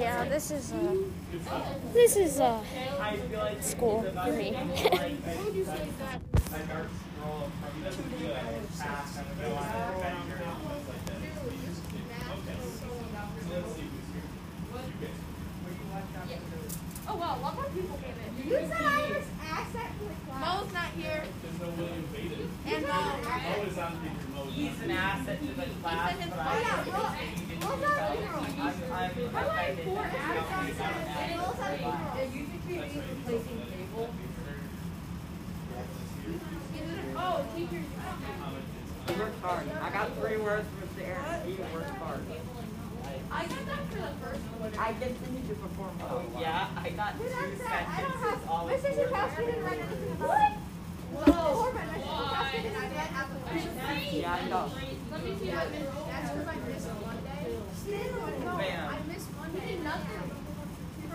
Yeah, this is a this is uh, school for me. Oh wow, a lot more people came in. You said I was accent to the class. Mo's not here. There's no William Baden. And Mo. Mo is on the remote. He's an asset to the class, his but. I Oh, worked hard. I got three words from Mr. Worked hard. I for the first. I continued to perform well. Yeah, I got sentences have. it. Whoa. Yeah, I know. Let me see what Miss.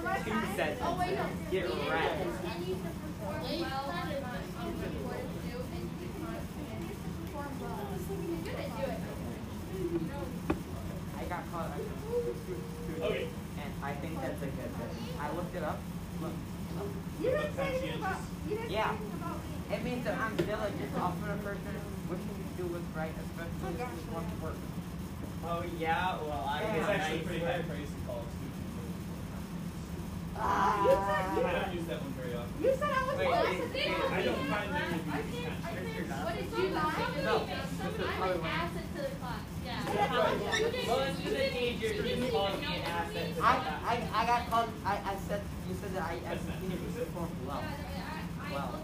My Two science. sentences. Oh wait, no. Get He wrecked. continue to perform well on the on what he wanted to do, and he couldn't do it. I got caught. Okay. And I think that's a good thing. I looked it up. Look. You didn't say anything about. You didn't Yeah. say about me. It means that I'm diligent, often a person wishing to do what's right, especially if it's one's work. Oh yeah, well I It's actually pretty high praise in college students. Ah, you said you. I don't use that one very often. You said I was Wait, the wait, wait. I don't find them to be kind What did you guys? No. I'm an asset to the class. Yeah. Most of the teachers just called me an asset. I, I, I got called, I, I said, you said that I, I continued to perform well. Well.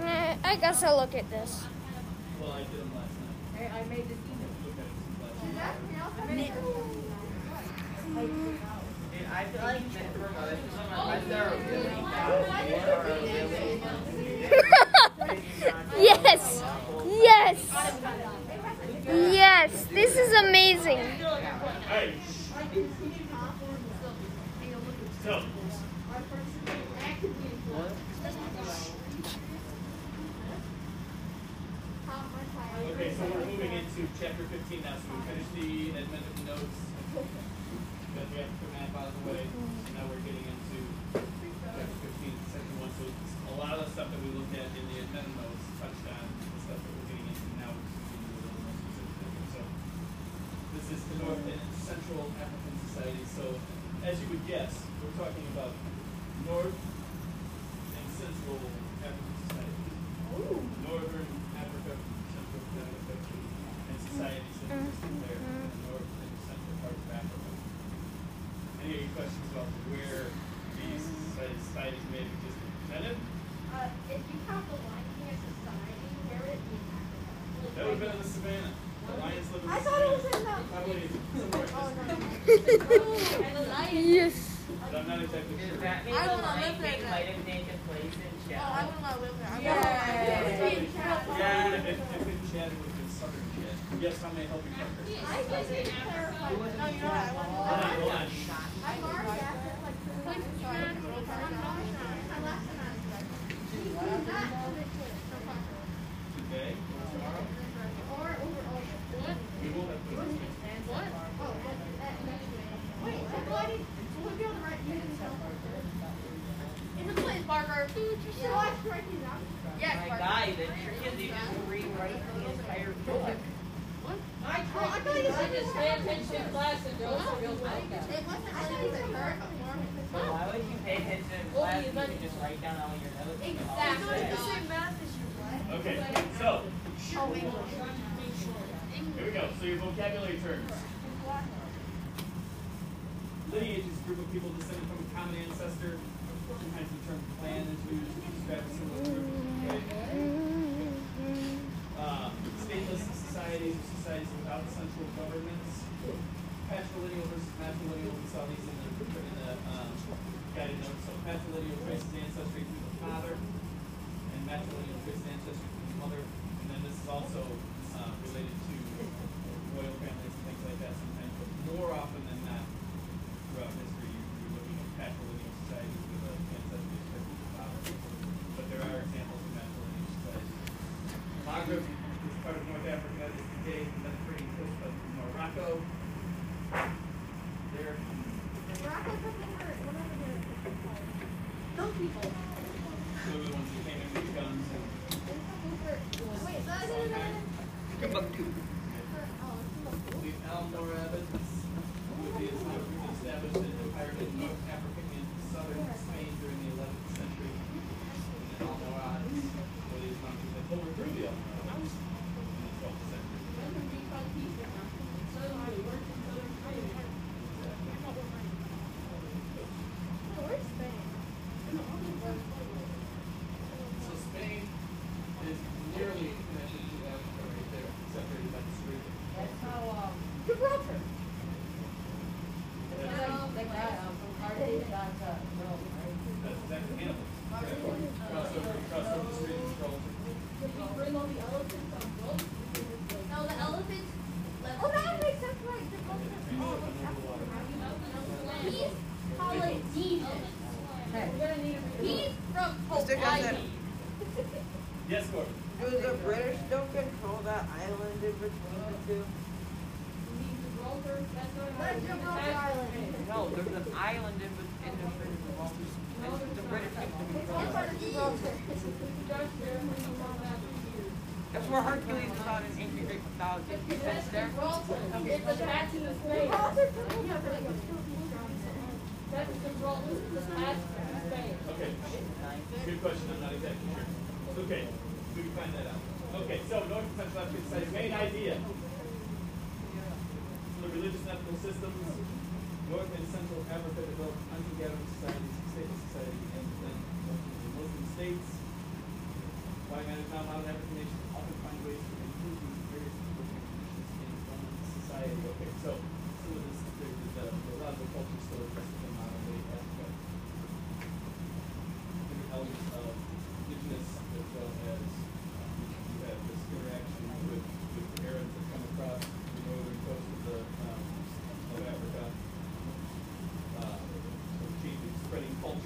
Eh, I guess I'll look at this. Well, I did them last night. Hey, I made this email. Look at it last night. Dude, I feel like for most of them, they're really bad or a really Yes, yes, yes. This is amazing. So. Okay, so we're moving into chapter 15 now. So we finished the admitted notes. Got the African map out of the way. So now we're getting into chapter 15, section 1. So a lot of the stuff that we looked at in the admitted notes touched on the stuff that we're getting into now. So this is the North and Central African Society. So as you would guess, we're talking about North and Central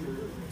Thank you.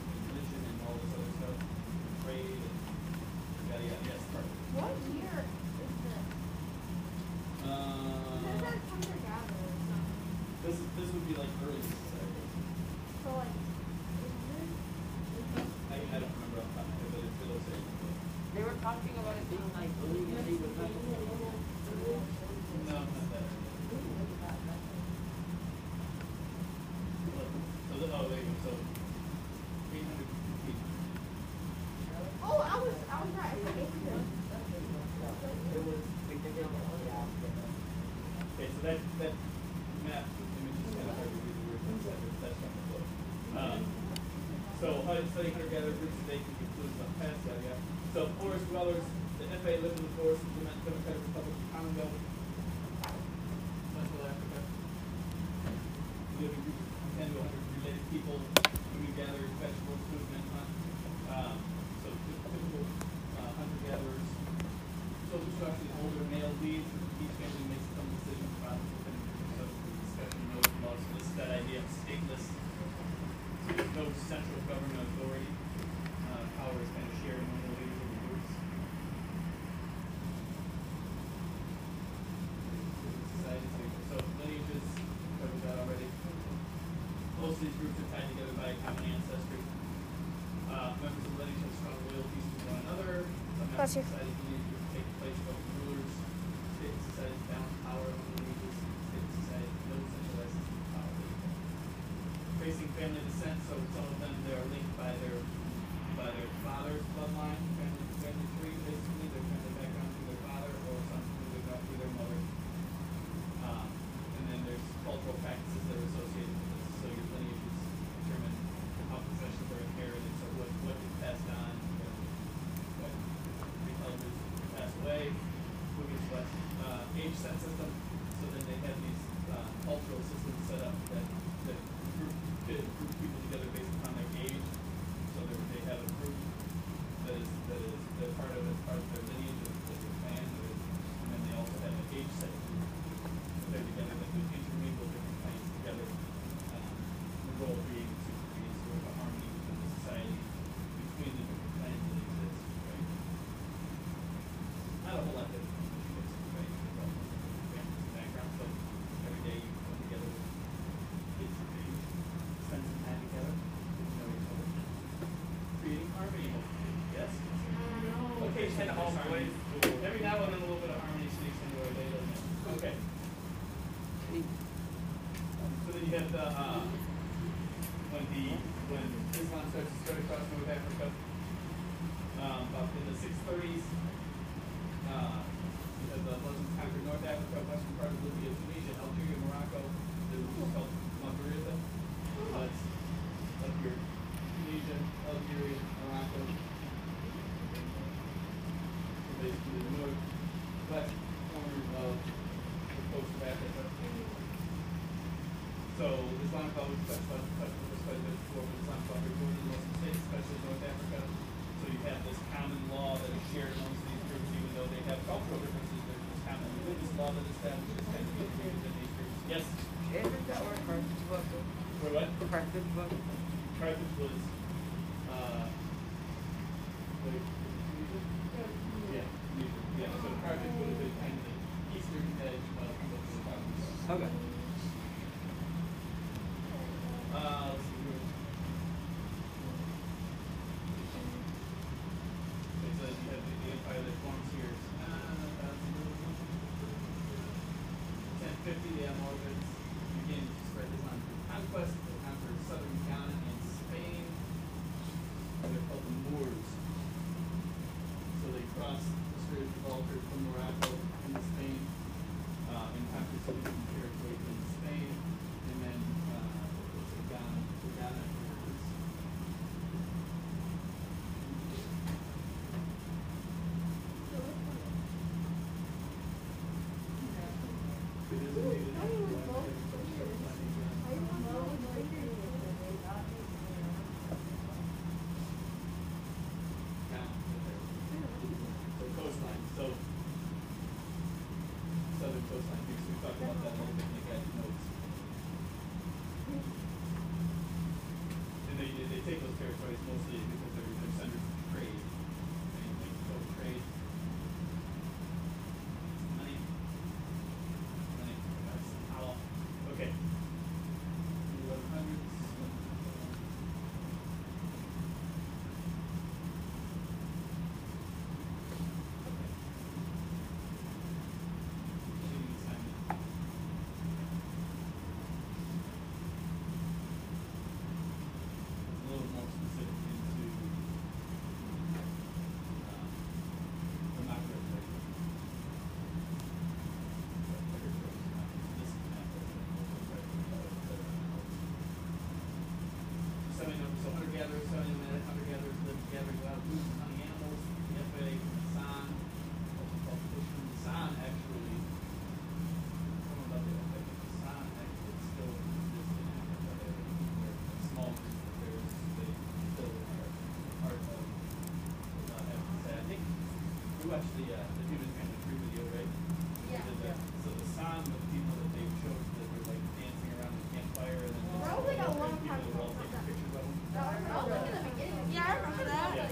The, uh, the Human Family Tree video, right? We Yeah. did that. So the San were the people that they chose that were like dancing around the campfire and then. That was like a long people time that were all ago. taking pictures of them. Oh, look at the beginning. Yeah, I remember that. Yeah.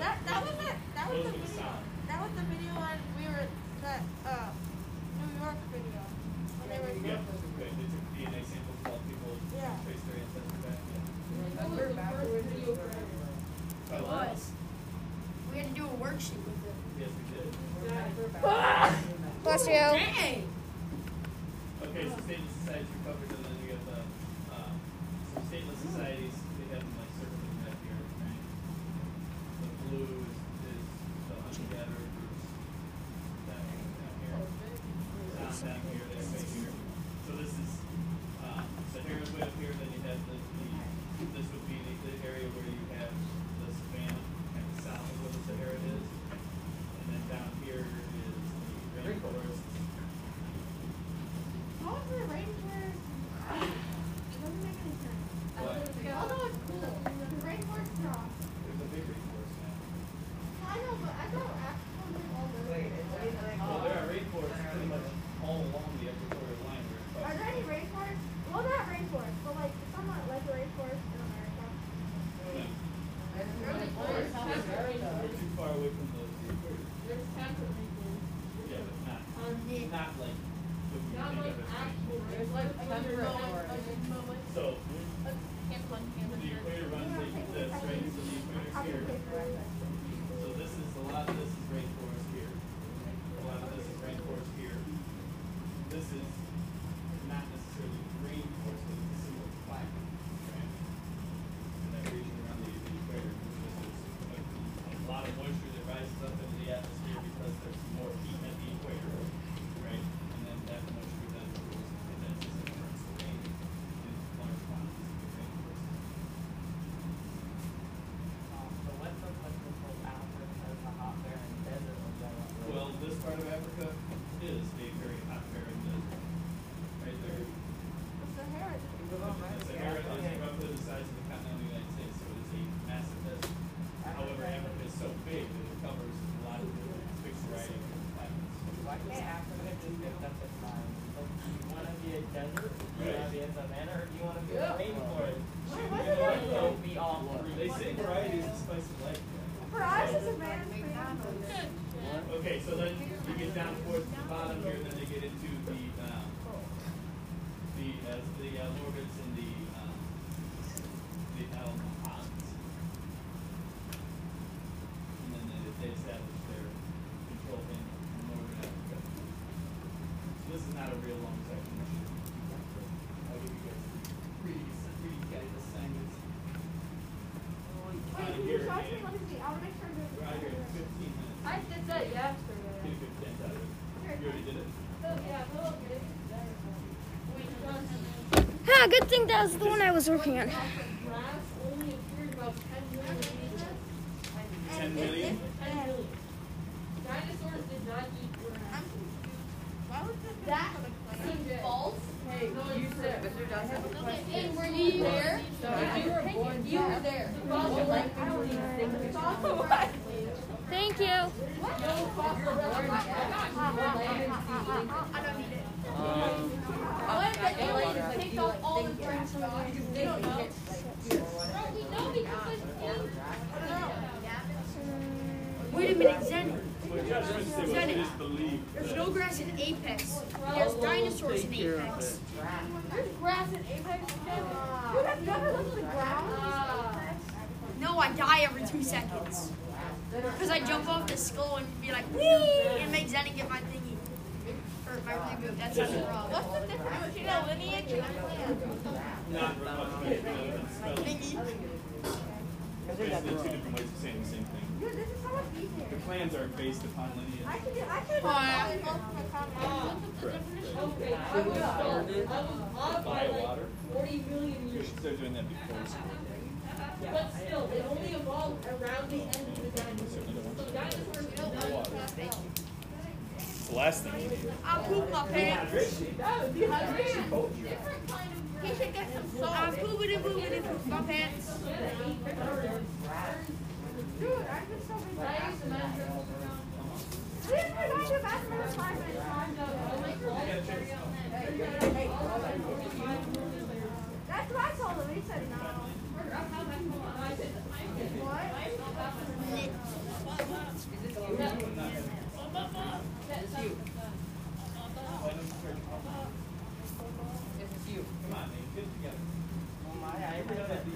That that was it. That was Those the are the video. sound. That was the video when we were that uh New York video when they were. Yeah, right, they took DNA samples of all people, Yeah. traced their ancestry back, yeah. That was the first video for everyone. Probably was. We had to do a worksheet with it. Yes, we did. Bless you. Dang! That was the one I was working on. grass only appeared about 10 million years ago. Ten million? 10 million. Dinosaurs did not eat grass. That false. Hey, you said. And were you there? You were You were there. Thank you. No fossil record. I don't need it. Um, What if the aliens picked off Wait a minute, Zen. Well, Josh would say what Zenit. it is believed. There's no grass in Apex. There's dinosaurs in Apex. There's grass in Apex. You have never looked at the ground? No, I die every two seconds. Because I jump off the skull and be like, wee, and make Zen get my thingy. Or my reboot. That's how you rob. What's the difference between a lineage and a clan? Not Republican. Basically, two different ways of saying the same thing. Dude, this is so much easier. The clans are based upon lineage. I could, I could have done all my comments. I was, I off by By like water. 40 million You years. should start doing that before school. But still, it only evolved around the end of the dinosaurs. So dinosaurs No water. It's the last thing you need. I poop my pants. That would be hydration. Different kind of. He should get some salt. I poopity poopity poop my pants. Dude, I've been so even go the bathroom in. That's what I told him. He said no. What? this is you. Come on, man, get it together. Oh my, I heard that the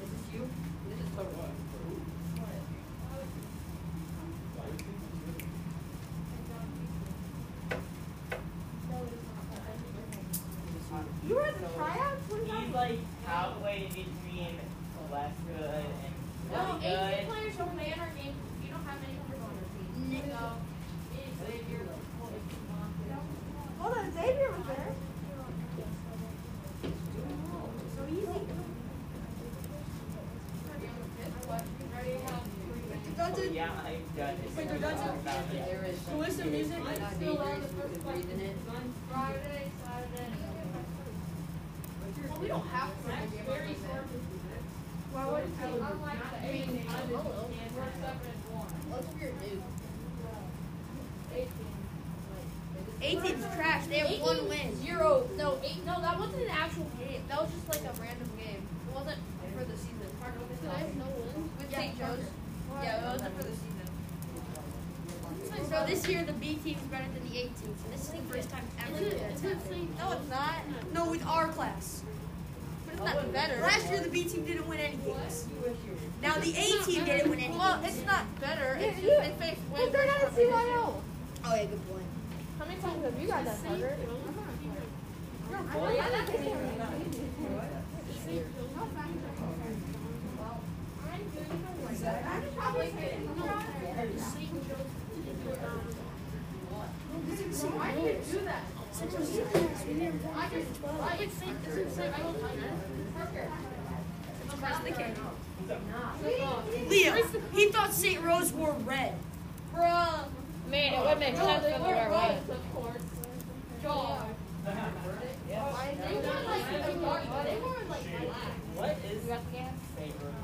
This is you. This is so You were at the tryouts? What is He's that? like halfway between Alaska and No, really 18 good. players don't play in our game. You don't have many numbers on your team. So, it's Xavier. Hold on, Xavier was there. So easy. Doesn't, oh, Yeah, I've done it. Wait, there doesn't- There is. to listen to music, I'm still on the first question. Friday, Saturday. Well, we don't have to. That's very smart. Well, what is he? Unlike the 18. We're seven and one. What's your new? 18. 18's trash. They have one win. Zero. No, eight. No, that wasn't an actual game. That was just like a random game. It wasn't for the season. no wins. With Yeah. St. Joe's. Yeah, it wasn't for the season. So this year the B team is better than the A team. So this is the first time ever. Is it, that's is it happened. No, it's not. No, with our class. But it's not better. Last year the B team didn't win any games. Now the A team didn't win any Well, games. it's not better. It's just they face way Because they're not a worse. CYO. Oh yeah, good point. How many times have you got that covered? Why do you do that? I just, I just think this is St. Joe's. Parker. Leah, he thought St. Rose wore red. Bruh. Man, it would make No, sense they if were we were right, right. of course. Jaw. They were like, they were they were like black. What is favorite?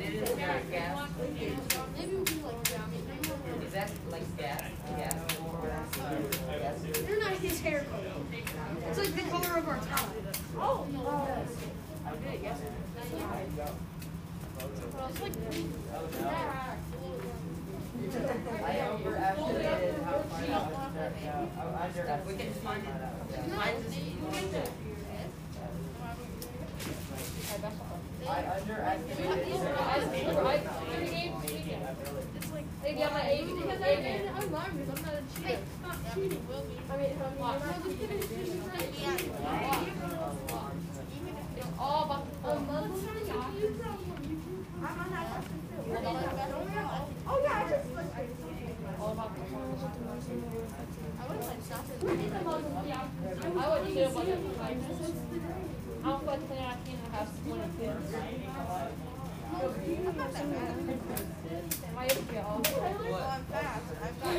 It is that like gas? Gas? They're not his hair color. It's like the color of our top. Oh. I did, I overestimated. We can find it. Mine's I underestimated. These are guys who I three games weekend. They get my A because I did. I'm lying because I'm not a cheater. Cheating. I mean, if I'm not. No, just give it to me. It's all about the Um, fun. I'm on that question too. Oh yeah, I just looked at it. All about the fun. I would have played soccer. I would too, but it's like, I don't play ten out of ten and I'm fast. I've got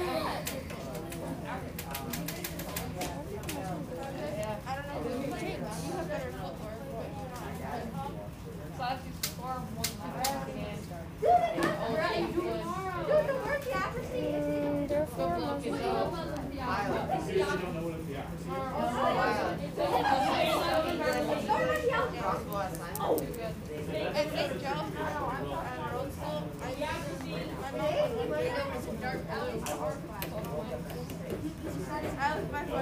Yeah. I don't know who you play, but you have better footwork. So I have to score one time again. Dude, the word theocracy is in They're Go for look it Muslims. up. You seriously don't know what a theocracy is? Everybody else. Crossbow assignment. Too good. And St. Joe, at road school, I used to, my mom would bring over some dark blue to our class.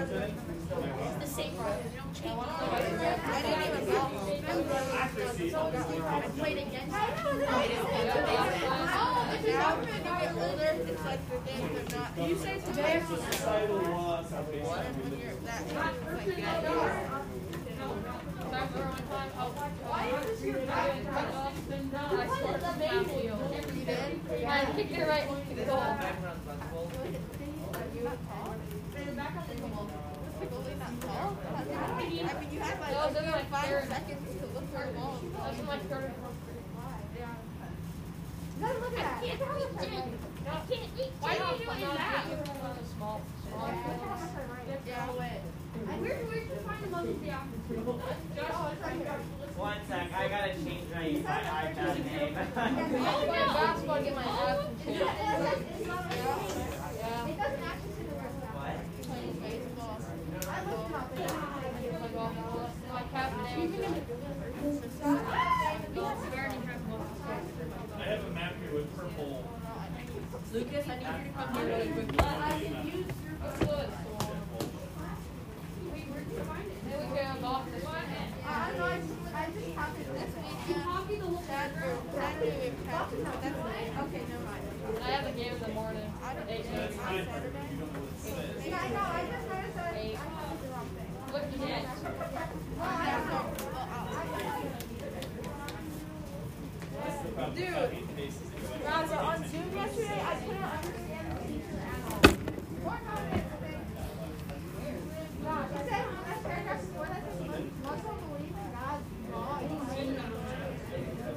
I was my. The same brother. You don't change. I didn't even go. I played against. Oh, this is how when you get older, it's like games are not. You say today. Societal laws are based on When you're that, age, it's like, yeah, Remember one time, why is your back I scored the backfield. you did. I kicked it right the. Back runs, but well, Are you not tall? Really not tall? I mean, you had like, That you my five third. seconds to look for the ball. That was my third. No, look at that. Look how much I write. Why are you doing that? Small, small. Yeah. Where, find the most it's. One sec, I gotta change my, my iPad name. Basketball get my Yeah. It doesn't actually say the word that. What? Playing. I looked it up. It doesn't say it. My golf ball. My captain name I have a map here with purple. Lucas, I need you to come here really quick. There we go, golf this weekend. I don't know, I just, I just copied this weekend. That, or, that day we passed, no, that's, okay, never mind. I have a game in the morning. I don't, Eight on thirty. Saturday. You don't know what it says. Yeah, I know, I just Dude. about eight cases ago. Guys, on Zoom yesterday, I couldn't understand the teacher analysis. One comment, okay. God, it said on that paragraph before that, it says, Muslim belief in God's law is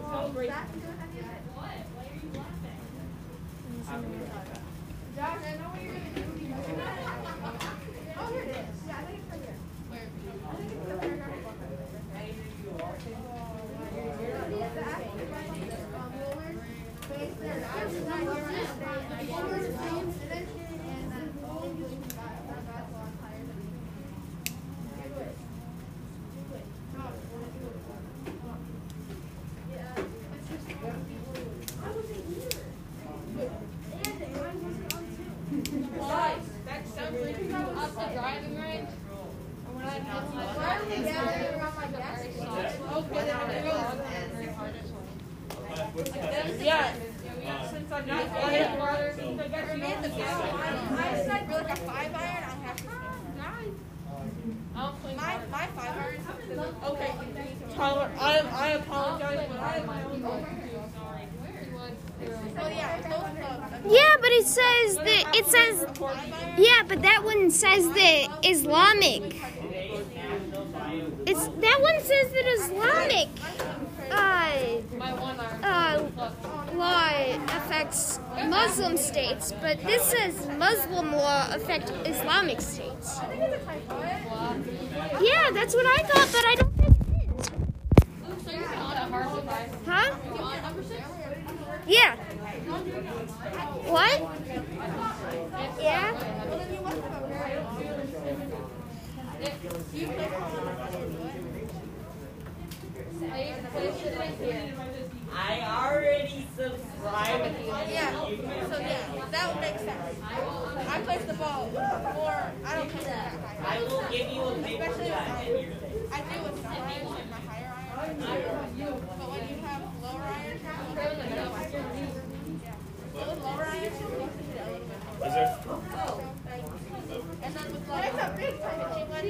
Well, does that do with any of it? Josh, I know what you're gonna do. Oh, here it is. Yeah, I think it's right here. Where? I think it's the paragraph above it. The act of writing, um, rulers based their actions on the state, rulers claim citizenship and that fully believe in God, that God's law is higher than human. Do it. Do it. Josh, wanna do it? Yeah, it's just one people. I wasn't here. And I wasn't on Zoom. Guys, that sounds like you up the driving range. And when I had my Why are we gathering around my desk? Okay, then I go very hard. Uh, what's that? Yeah. Since I'm not playing water, So- I guess you Man, the don't best one, I said for like a five iron, I have to swing. I don't play My, water. my five irons. Okay, Tyler, I, I apologize, but I have my own one. Oh yeah, both clubs. Yeah, but it says that it says yeah, but that one says that Islamic. It's that one says that Islamic. uh, uh, law affects Muslim states, but this says Muslim law affect Islamic states. Yeah, that's what I thought, but I don't think it is. Huh? Yeah. What? Yeah. Well, then you must have a very long. You play I used to play shit right here. I already subscribed. Yeah. So yeah, that would make sense. I place the ball more. I don't place it that high. I will give you a paper Especially cut and with you're I do with some irons and my higher iron. But when you have lower irons, yeah. But with lower irons, you can hit it a little bit more. Is there? Oh. And a big time I'm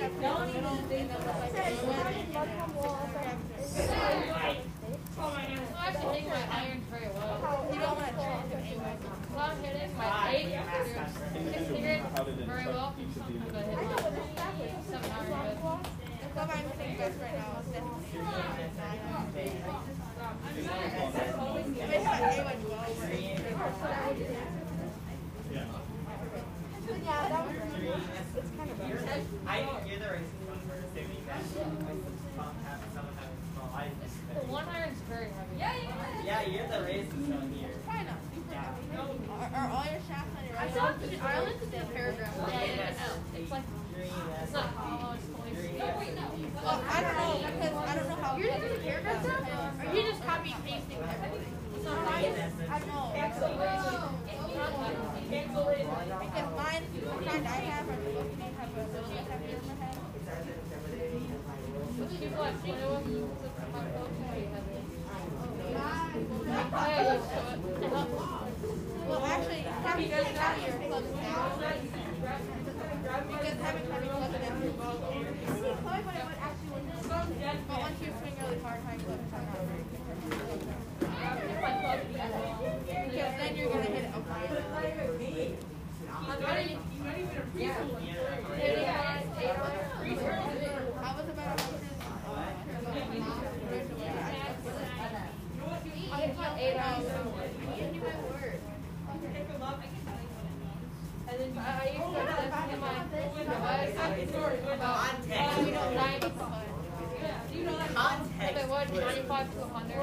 best right now is definitely I mean, my A went well. Yeah. Yeah, that was it's kind of bad. I you're the racist one for saving that. Someone having small eyes. the one iron's very heavy. Yeah, yeah. Yeah, you're the racist one here. Probably not super heavy. Are, are all your shafts on your I right? saw the I only did the paragraph. It's like Green, it's not hollow. It's fully. Well, I don't know because I don't know how. You're doing the paragraph now, or you just copy and pasting everything? It's not I right. don't know. Because mine, the kind I have, are supposed to be have a little bit heavier in my head. People I play with, my folks pretty heavy. I used to it. It helps. Well, actually, having good heavier plugs down. Because having heavy plugs down. You see, plug when it would actually when it's But once you swing really hard, high plugs are not very good. If my plug be well. Because then you're gonna hit it okay. I'm ready. Hitting my eight iron. I was about a hundred. uh, years away. I I hit my eight iron. And then I I used to have to my device about Context. you know, 95. Context. If it was 95 to 100,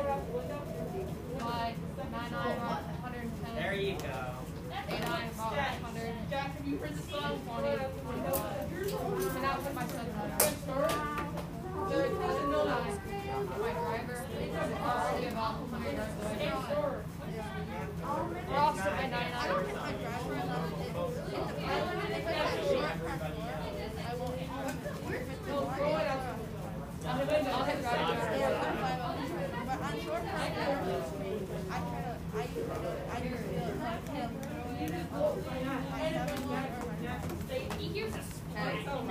like 9 iron about 110. There you go. 8 iron about 100. Jack, have you heard the song 20, 25. And that was my 700. There was no my driver is already about 100 yards away. We're also at 9 I iron. don't think my driver allowed it. It's a problem. If it's a short front floor, I won't. If it's a wide, I'll hit yeah, driver. I'm five on the driver. But on short front floors, I try to, I usually do it. I just feel it like him. My seven one or my nine. I have a seven one from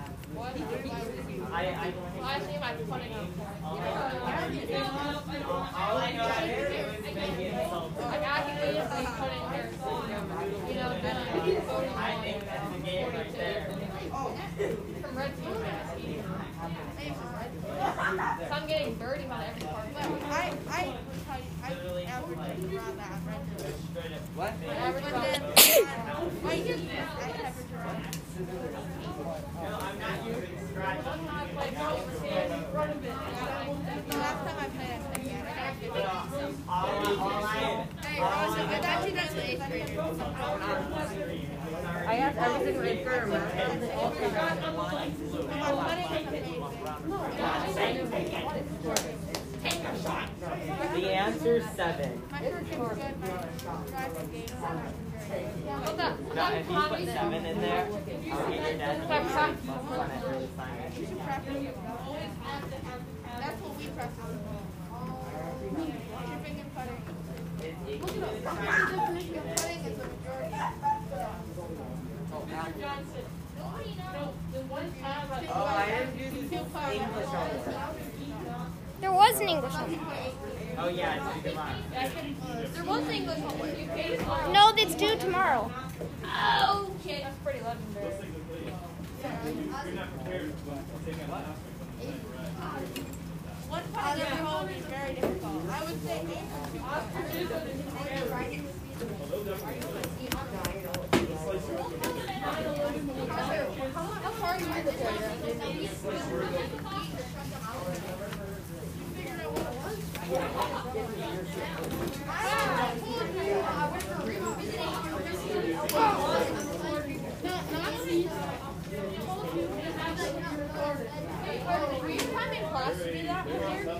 What? I I Well, I think I'm putting up all I know how to do is make it insult. Like I can easily put in here, you know, then I'm voting think that's the game right from red team. I'm getting birdie on every part. But I, I would tell you, I average around that, right? What? I uh, usually, I average around. No, I'm using scratch. one time I played golf for Sam, run a bit. I got like The last time I played, I played, yeah, I got good. All, all I. Hey, Rosa, I thought you guys were eighth graders. I have everything right there, man. My putting is answer's seven. My short game's good, my driving game's not great. What's that? Now, if you put seven in there, I'll get your dad to Five percent. on it every time. You should practice. That's what we practice. Chipping and putting. Look at. The definition of putting is the majority. Johnson. No, the one tab I. Oh, I didn't do this English homework. There was an English homework. Oh yeah, it's due tomorrow. There was an English homework. You paid tomorrow. No, that's due tomorrow. Oh, okay. That's pretty legendary. You're not prepared to take out the aspect of. One part of your home is very difficult. I would say How hard is it? Were you time in class to do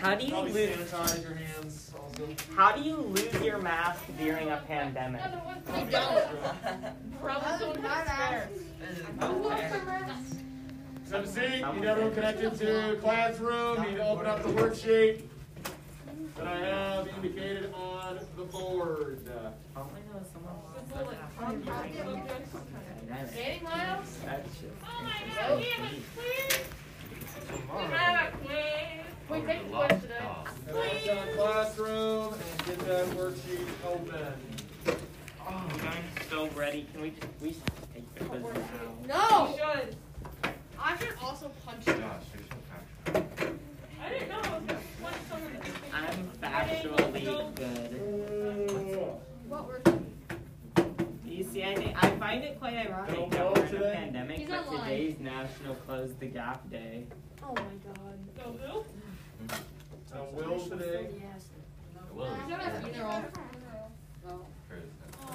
How do you Probably lose? sanitize your hands also. How do you lose your mask during a pandemic? Probably don't have spare. Have a seat. Need everyone connected to classroom. Need to open up the worksheet that I have indicated on the board. All I know someone Danny Miles? Oh my god, we have a quiz! We have a quiz! Wait, take the quiz today. Head on down classroom and get that worksheet open. Oh, I'm so ready. Can we just we should take the quiz now? No! should. I should also punch you. I didn't know I was going to punch someone. I'm factually good. What were You see, I think I find it quite ironic Don't that go we're in a pandemic, He's but online. today's National Close the Gap Day. Oh my god. Go who? Now, Will today. You don't have either of.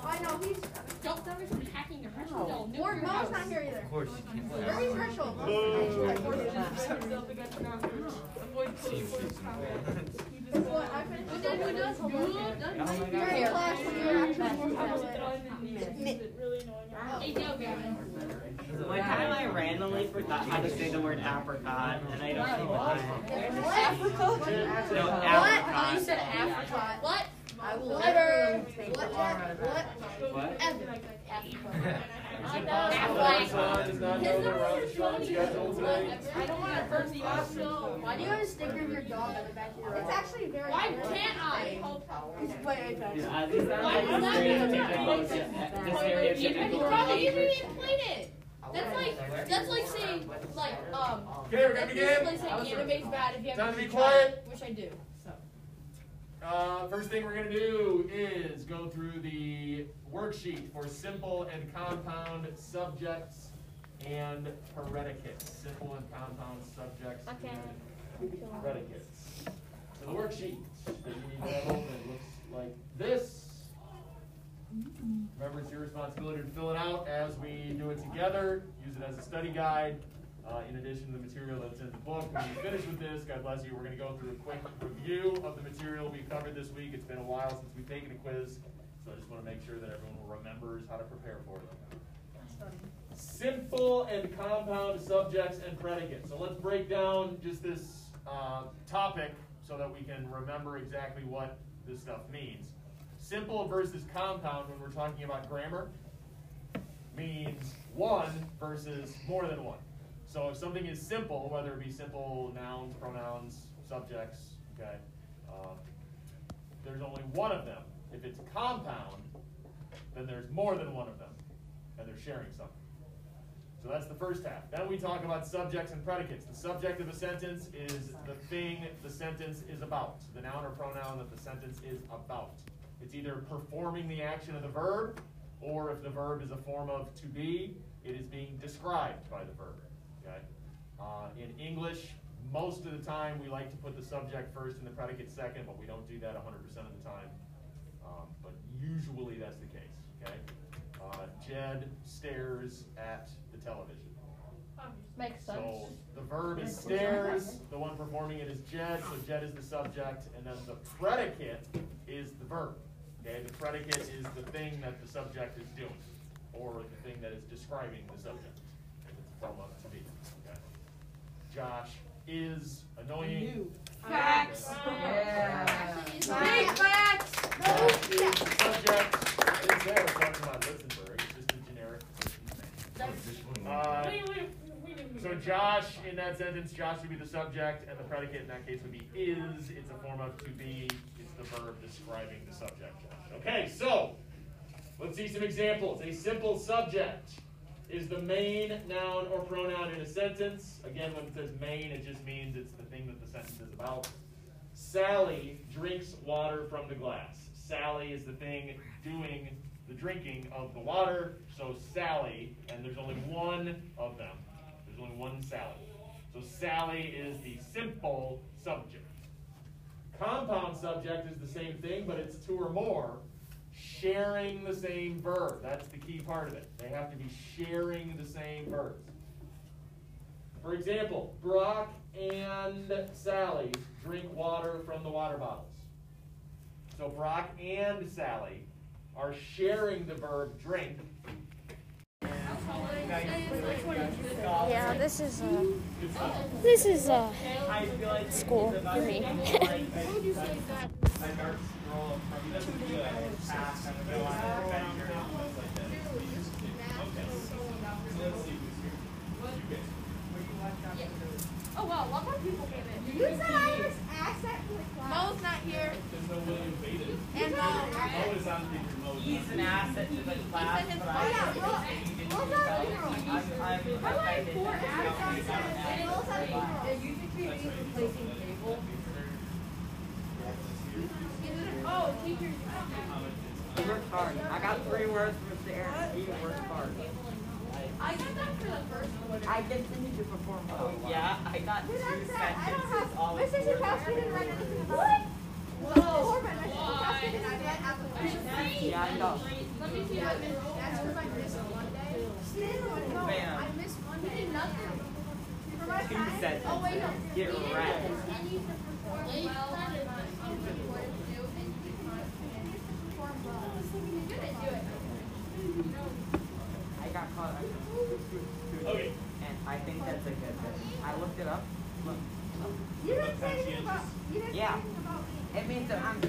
I know he's. Don't stop me from hacking your personal Or Mo's not here either. Of course you can. Where's Herschel? Boo. Myself against the ground. Avoid close quarters combat. You just What, I finished Who did- who does homework? My You're in god. class when you're I was supposed to. done and used it really annoying. Hey, go, Gavin. One time I randomly forgot how to say the word apricot, and I don't know why. Africa? No, What? You said Africa. What? I will never take the R out of that. What? Son does not know they're on the shot schedule today. I don't want to burn the hospital. Why do you have a sticker of your dog on the back of your It's actually very. Why can't I? Wait, wait, wait. These sound Why is that You stereotypical didn't teenagers. even played it. That's like that's like saying like um. Okay, we're gonna That's begin. like saying anime's bad if you Time haven't to be quiet. which I do. So. Uh, first thing we're gonna do is go through the worksheet for simple and compound subjects and predicates. Simple and compound subjects Okay. and predicates. So the worksheet, that you need to have open looks like this. Remember, it's your responsibility to fill it out as we do it together. Use it as a study guide. Uh, in addition to the material that's in the book, when you finish with this, God bless you, we're going to go through a quick review of the material we covered this week. It's been a while since we've taken a quiz, so I just want to make sure that everyone remembers how to prepare for it. Simple and compound subjects and predicates. So let's break down just this uh, topic so that we can remember exactly what this stuff means. Simple versus compound when we're talking about grammar means one versus more than one. So if something is simple, whether it be simple nouns, pronouns, subjects, okay, um, there's only one of them. If it's compound, then there's more than one of them, and they're sharing something. So that's the first half. Then we talk about subjects and predicates. The subject of a sentence is the thing the sentence is about, the noun or pronoun that the sentence is about. It's either performing the action of the verb, or if the verb is a form of to be, it is being described by the verb. Okay? Uh, in English, most of the time we like to put the subject first and the predicate second, but we don't do that 100% of the time. Um, but usually that's the case. Okay? Uh, Jed stares at the television. Makes sense. So the verb is stares, the one performing it is Jed, so Jed is the subject, and then the predicate is the verb. Okay, the predicate is the thing that the subject is doing, or the thing that is describing the subject. From up to be. Okay. Josh is annoying. Facts. Yeah. Big facts. Josh subject. I didn't say talking about Listenberg, it's just a generic. Uh, wait. So Josh, in that sentence, Josh would be the subject, and the predicate in that case would be is. It's a form of to be. It's the verb describing the subject. Okay, so let's see some examples. A simple subject is the main noun or pronoun in a sentence. Again, when it says main, it just means it's the thing that the sentence is about. Sally drinks water from the glass. Sally is the thing doing the drinking of the water. So Sally, and there's only one of them. There's only one Sally. So Sally is the simple subject. Compound subject is the same thing, but it's two or more sharing the same verb. That's the key part of it. They have to be sharing the same verbs. For example, Brock and Sally drink water from the water bottles. So Brock and Sally are sharing the verb drink. Yeah, this is a this is uh, school for me. Oh wow, a lot more people came in. You said I was accent to the class. Mo's not here. There's no William Baden. And um, Mo. Mo is on the remote. He's an asset to the class, his but Oh, I yeah, think Will- you didn't Will's on the roll. I'm, I'm, like four accents and on the roll. You think we need replacing He worked hard. I got three words from Mr. Aaron. He worked hard. I got that for the first one. I continued to perform well. Yeah, I got Dude, two that's it. I don't sentences have. all My sister four didn't write anything about it. Well, Corbin, my sister Kowski didn't write application. Yeah, I know. Let me see what this. That's because I missed Monday. She didn't want to go. I missed Monday. He did nothing. For my Two sentences. Oh, wait, no. Get He didn't wrecked. continue to perform well in what he wanted to do, and he continues to perform well. He didn't do it. I got caught. I Okay. And I think that's a good thing. I looked it up. Look. You didn't say anything about. You didn't Yeah. say anything about me. It means that I'm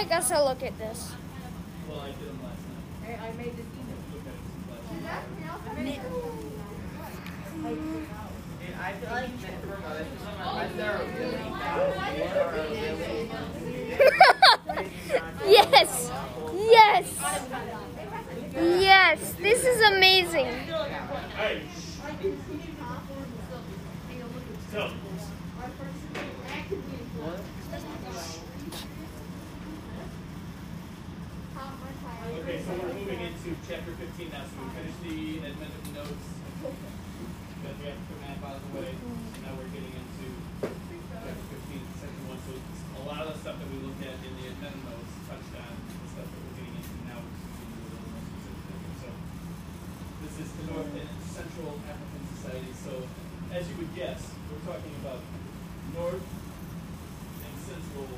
I guess I'll look at this. Well, I did last night. I made yes, yes, yes, this is amazing. Okay, so we're moving into chapter 15 now. So we finished the admin of notes because we have to put that out of the way. So now we're getting into chapter 15, section 1. So a lot of the stuff that we looked at in the admin notes touched on the stuff that we're getting into now. So this is the North and Central African Society. So as you would guess, we're talking about North and Central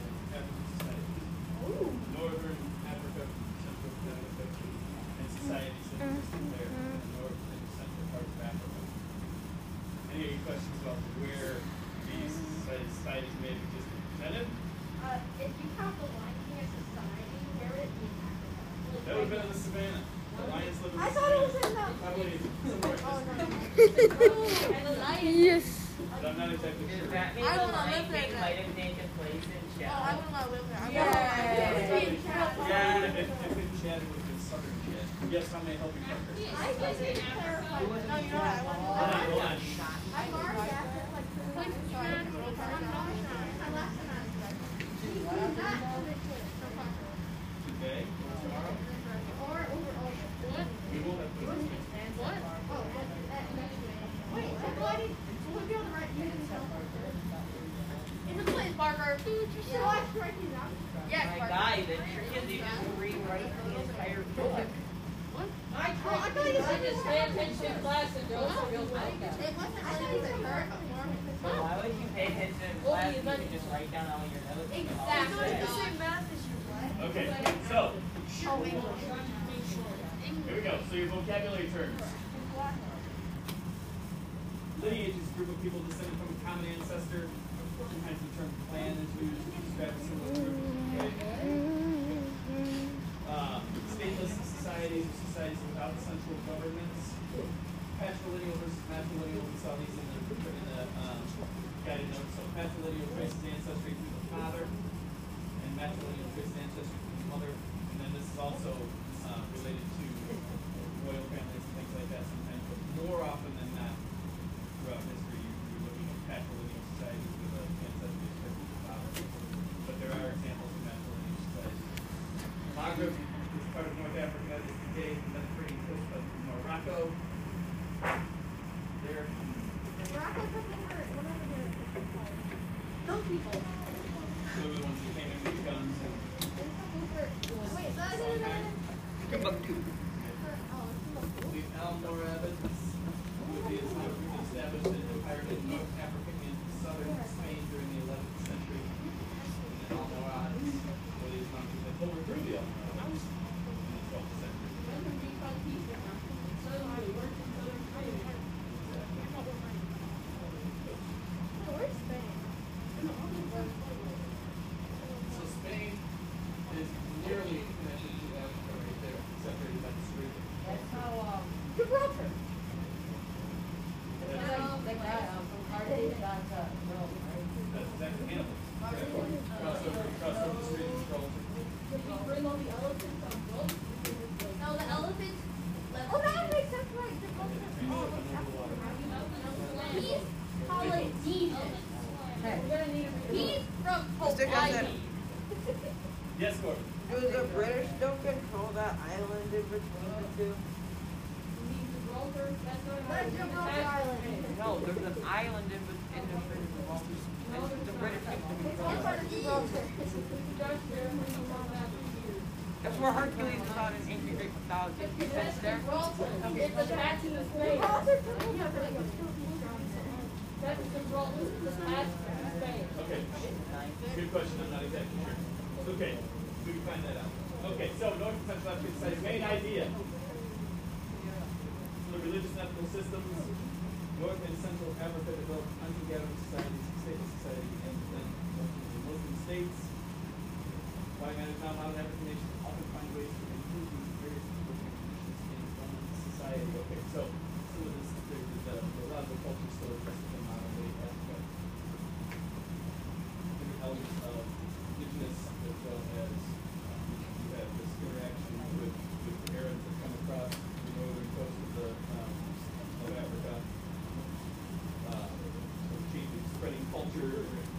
Thank you.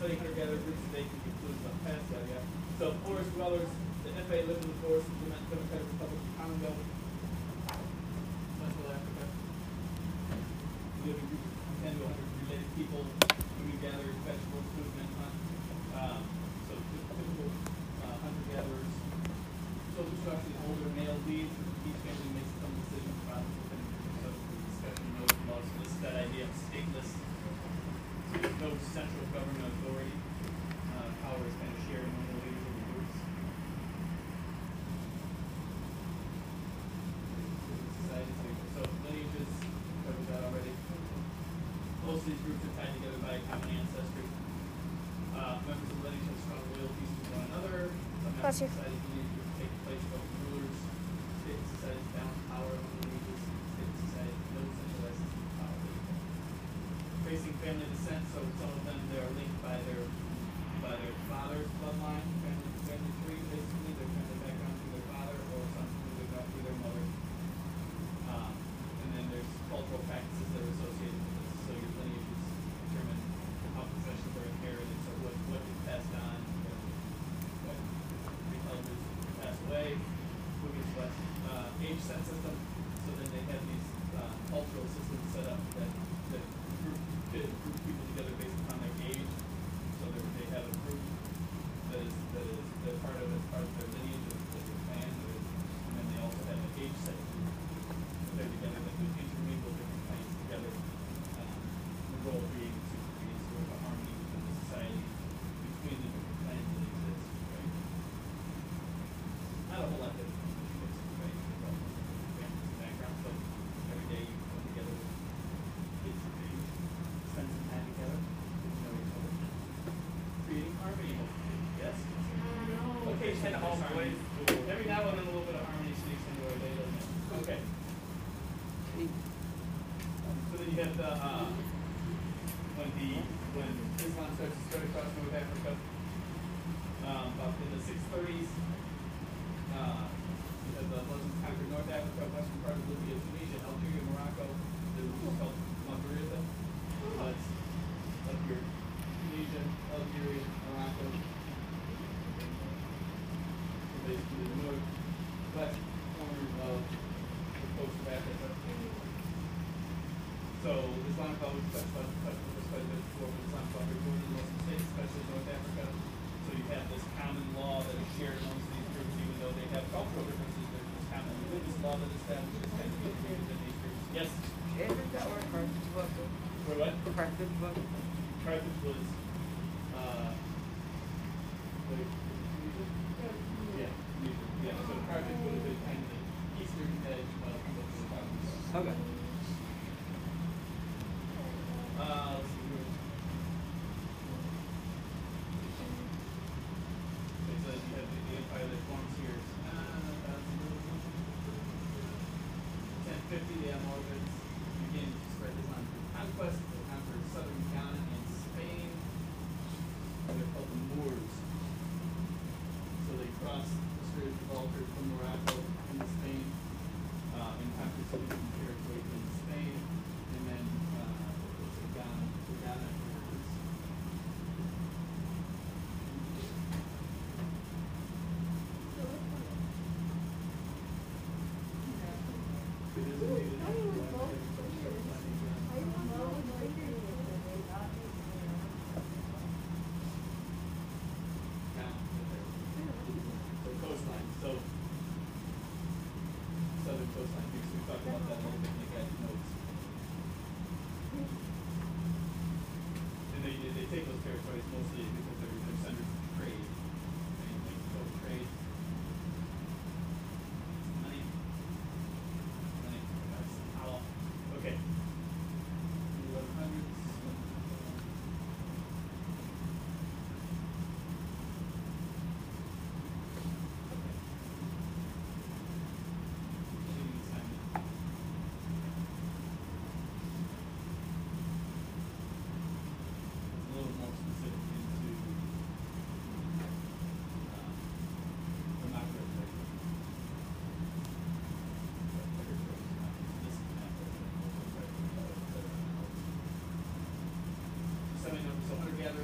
So, HUD study hunter gatherer groups today can include some past, yada yada. So, forest dwellers, the Efe live in the forest, implement Democratic Republic of Congo, Central Africa. Living groups of ten to hundred related people who can gather vegetables, food, and hunt. Um, so typical, uh, hunter gatherers. Social structure is older male leads, each family makes its own decisions about within so discussion knows laws. So this is that idea of stateless. So there's no central government authority. Uh, power is kind of shared among the leaders of the groups. Society, so lineages, covered that already. Most of these groups are tied together by a common ancestry. Uh, members of the lineage have strong loyalties to one another. Some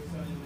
Thank you.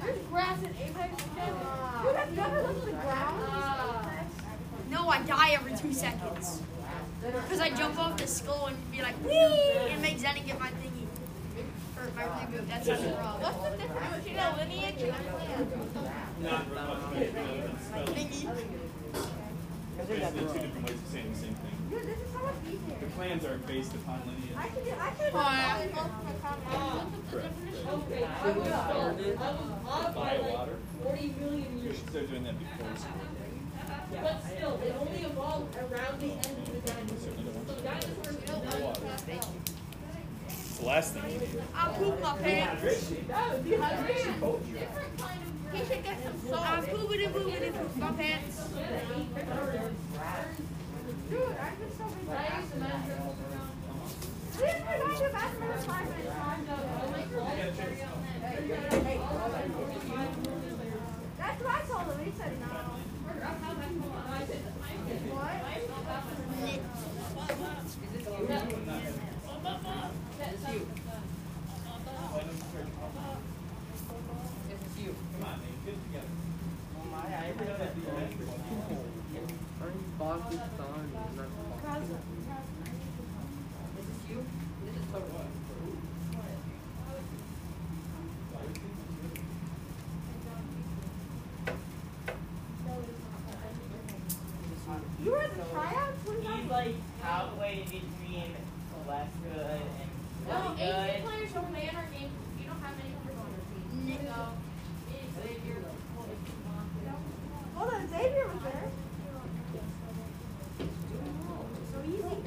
There's grass in Apex. Uh, have looked at the ground? Uh, no, I die every two seconds. Because I jump off the skull and be like, wee! And make Zenny get my thingy. Or my reboot. That's not wrong. What's the difference between a lineage and a clan? Thingy. I think two different ways of saying the same thing. The clans are based upon lineage. I can do, I can do Why? Oh, okay, by like 40 million years. They're doing that before But still, they only evolved around the end of the dinosaurs. So dinosaurs don't water. Thank the last thing you need. I'll poop my pants. That would dehydration. Different kind of he should get some salt. I'm pooping and moving in my pants. Dude, I just so many I used to measure around. I didn't know I should ask for five minutes. That's what I told him. He said no. What? It's you. Come on, man, get it together. Oh my, I didn't know that. This is you? This is total. You were at the tryouts? What is He's that? like halfway between less good and No, really 18 good. players don't play in our game. You don't have many players on our team. So, me, Xavier, well, it's not. Hold on, Xavier was there. So easy.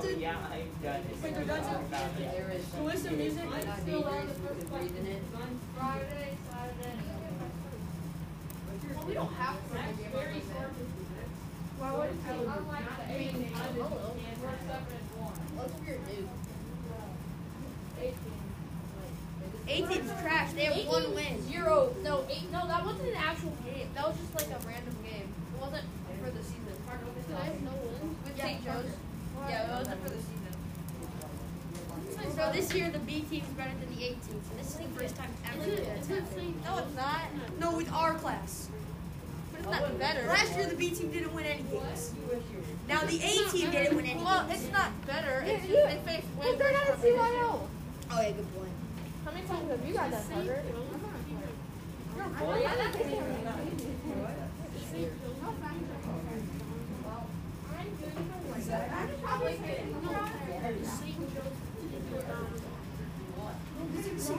Dungeon. Yeah, I've done it. Wait, they're done so- About it. There is. So listen, music, Not it's still on the first you can breathe in it. Friday, Saturday. Well, we don't have to. That's very short. Why would it be? Unlike the 18, we're seven and one. What's your new? 18. 18's trash. They have one win. Zero. No, eight. No, that wasn't an actual game. That was just like a random game. It wasn't for the season. no wins with Yeah. St. Joe's. Yeah, it wasn't for the season. So this year the B team is better than the A team. So this is the first time ever. Is it- that it's it happened. No, it's not. No, with our class. But it's not oh, better. Last year the B team didn't win any games. Now the A team didn't win any Well, it's not better. It's just they face But wins. they're not at CYO. Oh yeah, good point. How many times have you got that covered?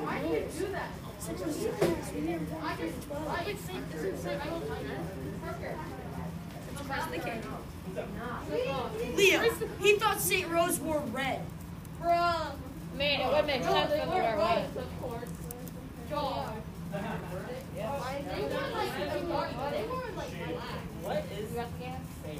Why did you do that? I just, I would think this is St. Joe's. Parker. Leo, he thought St. Rose wore red. Bruh. Man, it would make sense they if were we were right. both, of course. Jaw. They were like, they were like black. What is You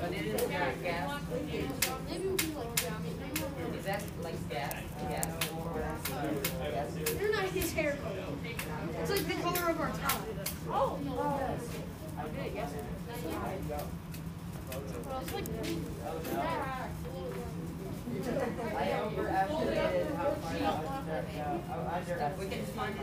But it is Is that like gas? Gas? They're not his hair color. It's like the color of our top. Oh. I did, yes. I overestimated how far. I. We can find it.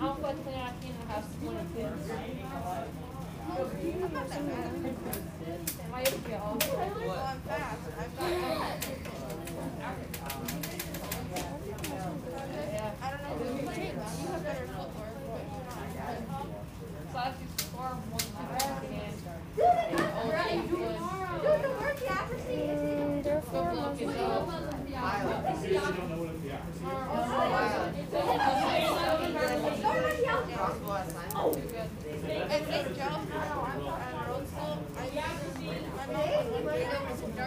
like, I'm quite clean. I can't have 20 kids. My get all. I'm fast. I've got I don't know. You have better footwork. So I have to score one time the word theocracy is Go look it don't know what a theocracy is?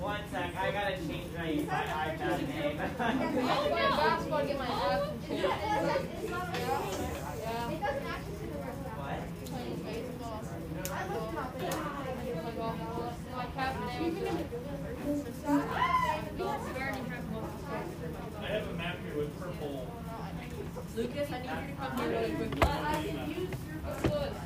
One sec, I gotta change my, my iPad name. It doesn't the I have a map here with purple. Lucas, I need you to come here really quick. I can use your.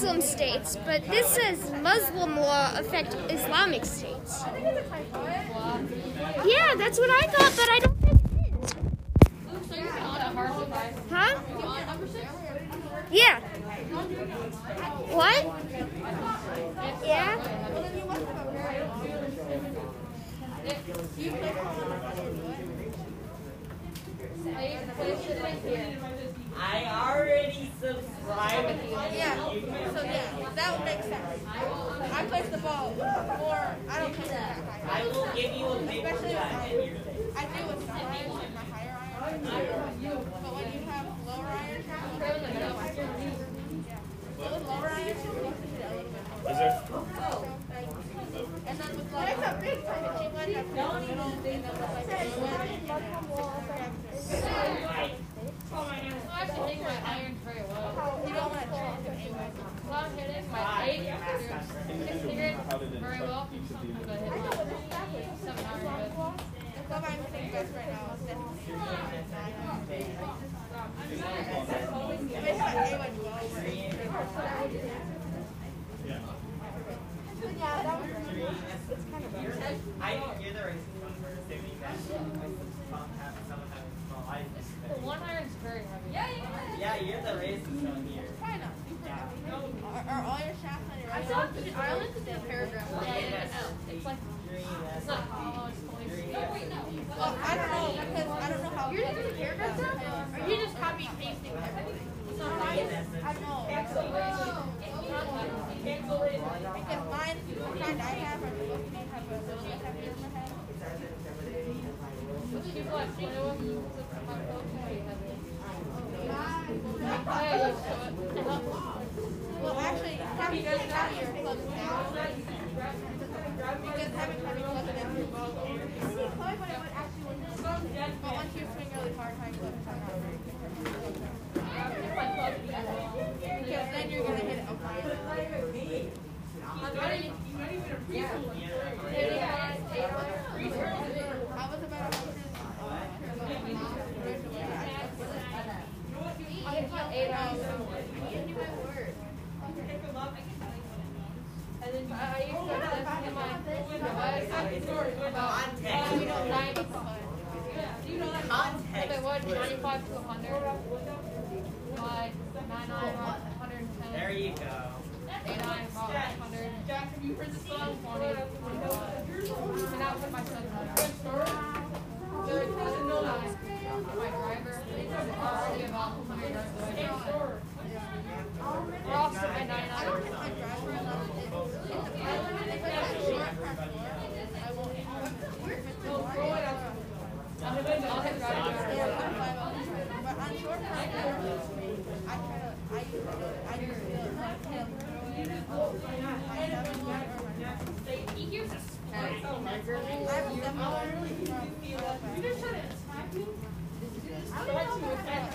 Muslim states, but this says Muslim law affect Islamic states. Yeah, that's what I thought, but I don't think. Huh? Yeah. What? Yeah? I already subscribed. Yeah. So yeah, that would make sense. I place the ball, or I don't care. I will give you a big Especially with I do with my higher iron, but when you have lower iron, Yeah, that was it's kind of weird. I don't hear the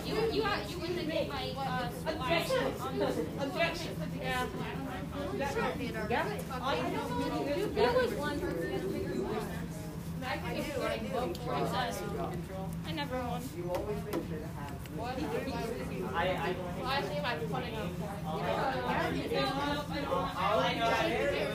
You you you uh, Objection. Objection. Yeah. Person. I can do I I never won. What? I, I, Well, I think I'm putting up. all I to it.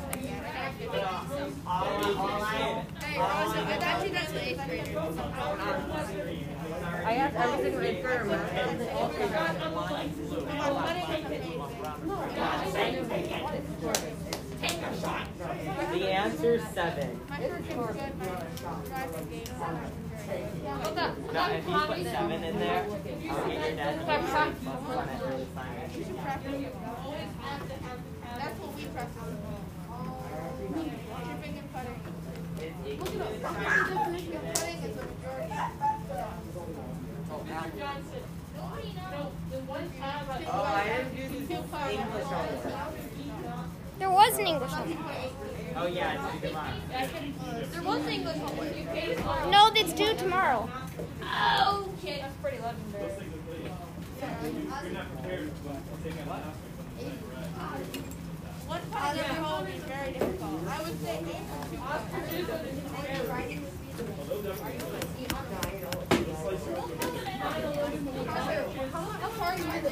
I. All, all thought you the eighth grader. I have everything right there, man. I'm putting The seven. Good, my driving game's up. Now, if you put seven in there, I'll get your dad. That's what we practice. It- it- The definition of putting is the majority. Oh, I didn't English homework. There was an English one. Oh, yeah, it's good luck. There was English homework. You paid for it. No, that's due tomorrow. Okay. That's pretty legendary. One of your home is very difficult. I would say eight or two parts. How far are you in the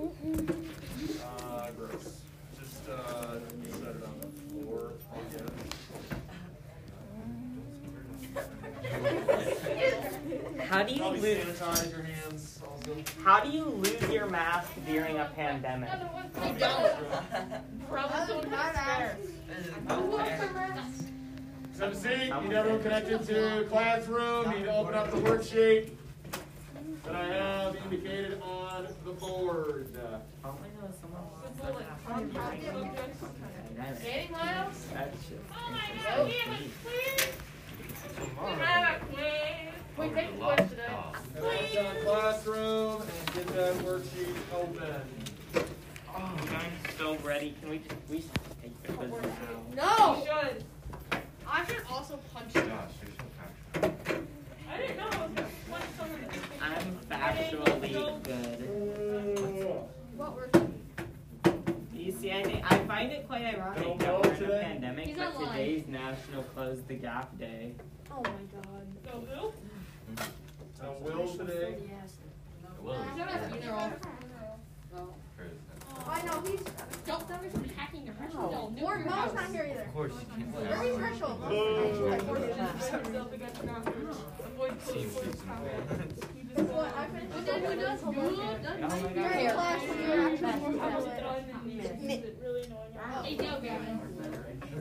Uh, gross. Just, uh, set it on the floor. How do you Probably lose? sanitize your hands also. How do you lose your mask during a pandemic? I don't. Probably someone Not spare. Have a seat. Need everyone connected to classroom. Need to open up the worksheet that I have indicated on the board. All I know is someone lost their mask. Dating Miles? That's just Oh my god, we have a quiz! We have a quiz! Wait, take the quiz today. Connect on classroom and get that worksheet open. Oh, I'm so ready. Can we we should take the quiz now? No! You should. I should also punch you. I didn't know I was gonna punch someone. I'm factually good. What You see, I, think, I find it quite ironic that know we're in a today? pandemic, He's but online. today's National Close the Gap Day. Oh my god. Go who? Uh, Will today. He's not a funeral. Oh, I know he's. Don't stop me from hacking your Herschel. They'll Or your Mo's not here either. Of course, you can't play. Where is Herschel? Himself against Crawford. Avoid putting forward Crawford. Guess what? I finished. But then who does? You? Oh my You're god. in class when you're actually more I was fast. done and used it really annoying. Hey, no, Gavin.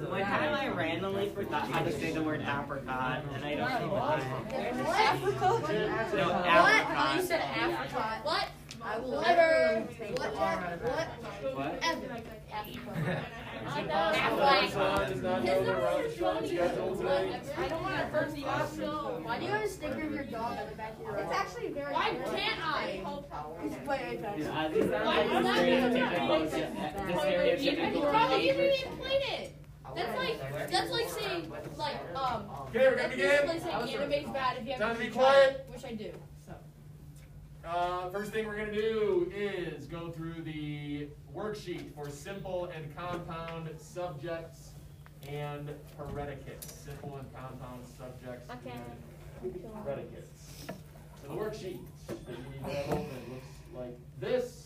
One time I randomly forgot how to say the word apricot, and I don't know why. Africa? No, What? apricot. You said Africa. What? I will What? never take what? What? What? Is it possible that someone does not know their route shot schedule today? I don't want to hurt the hospital. Why do you have a sticker of your dog on the back of your It's actually very Why can't I? It's quite iPad. Dude, Ozzy sounds Why like is the that stereotypical, not- the stereotypical You probably teenager. even even played it. That's like that's like saying like um. Okay, we're gonna That's begin. basically saying anime's bad if you Time haven't to be quiet. Which I do. Uh, first thing we're gonna do is go through the worksheet for simple and compound subjects and predicates. Simple and compound subjects and predicates. So the worksheet that you need to have open looks like this.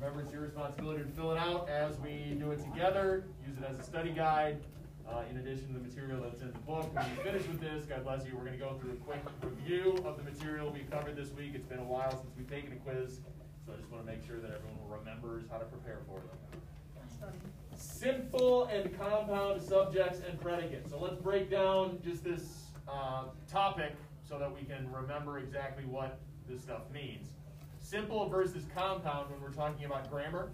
Remember, it's your responsibility to fill it out as we do it together. Use it as a study guide. Uh, in addition to the material that's in the book, when you finish with this, God bless you, we're going to go through a quick review of the material we covered this week. It's been a while since we've taken a quiz, so I just want to make sure that everyone remembers how to prepare for them. Simple and compound subjects and predicates. So let's break down just this uh, topic so that we can remember exactly what this stuff means. Simple versus compound when we're talking about grammar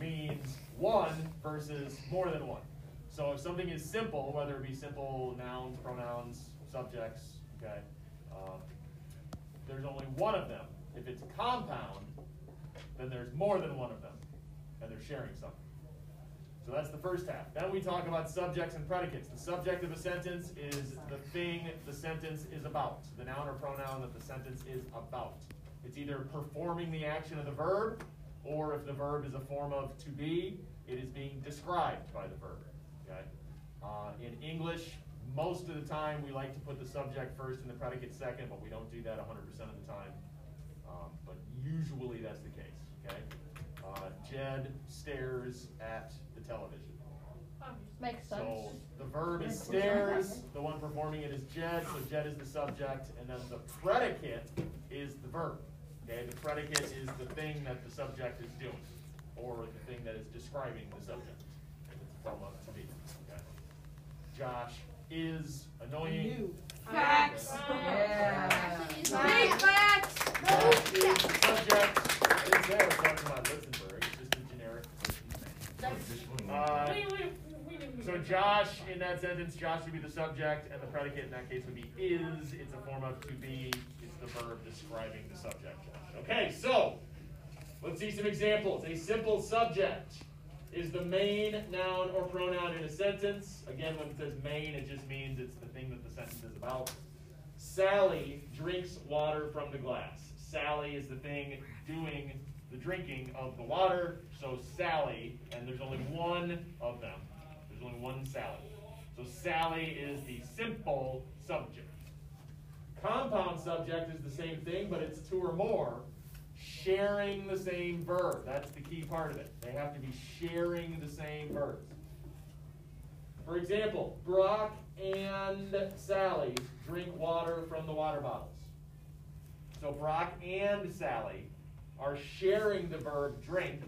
means one versus more than one. So if something is simple, whether it be simple nouns, pronouns, subjects, okay, um, there's only one of them. If it's compound, then there's more than one of them, and they're sharing something. So that's the first half. Then we talk about subjects and predicates. The subject of a sentence is the thing the sentence is about, the noun or pronoun that the sentence is about. It's either performing the action of the verb, or if the verb is a form of to be, it is being described by the verb. Okay? Uh, in English, most of the time we like to put the subject first and the predicate second, but we don't do that 100% of the time. Um, but usually that's the case. Okay? Uh, Jed stares at the television. Makes sense. So the verb is stares, the one performing it is Jed, so Jed is the subject, and then the predicate is the verb. Okay, the predicate is the thing that the subject is doing, or the thing that is describing the subject. From up to be. Okay. Josh is annoying. Facts. Yeah. Big facts. Josh is the subject. I didn't say talking about Listenberg, it's just a generic. Uh, Wait, wait, we didn't. So Josh, in that sentence, Josh would be the subject, and the predicate in that case would be is. It's a form of to be. It's the verb describing the subject. Josh. Okay, so let's see some examples. A simple subject is the main noun or pronoun in a sentence. Again, when it says main, it just means it's the thing that the sentence is about. Sally drinks water from the glass. Sally is the thing doing the drinking of the water. So Sally, and there's only one of them. There's only one Sally. So Sally is the simple subject. Compound subject is the same thing, but it's two or more. Sharing the same verb. That's the key part of it. They have to be sharing the same verbs. For example, Brock and Sally drink water from the water bottles. So Brock and Sally are sharing the verb drink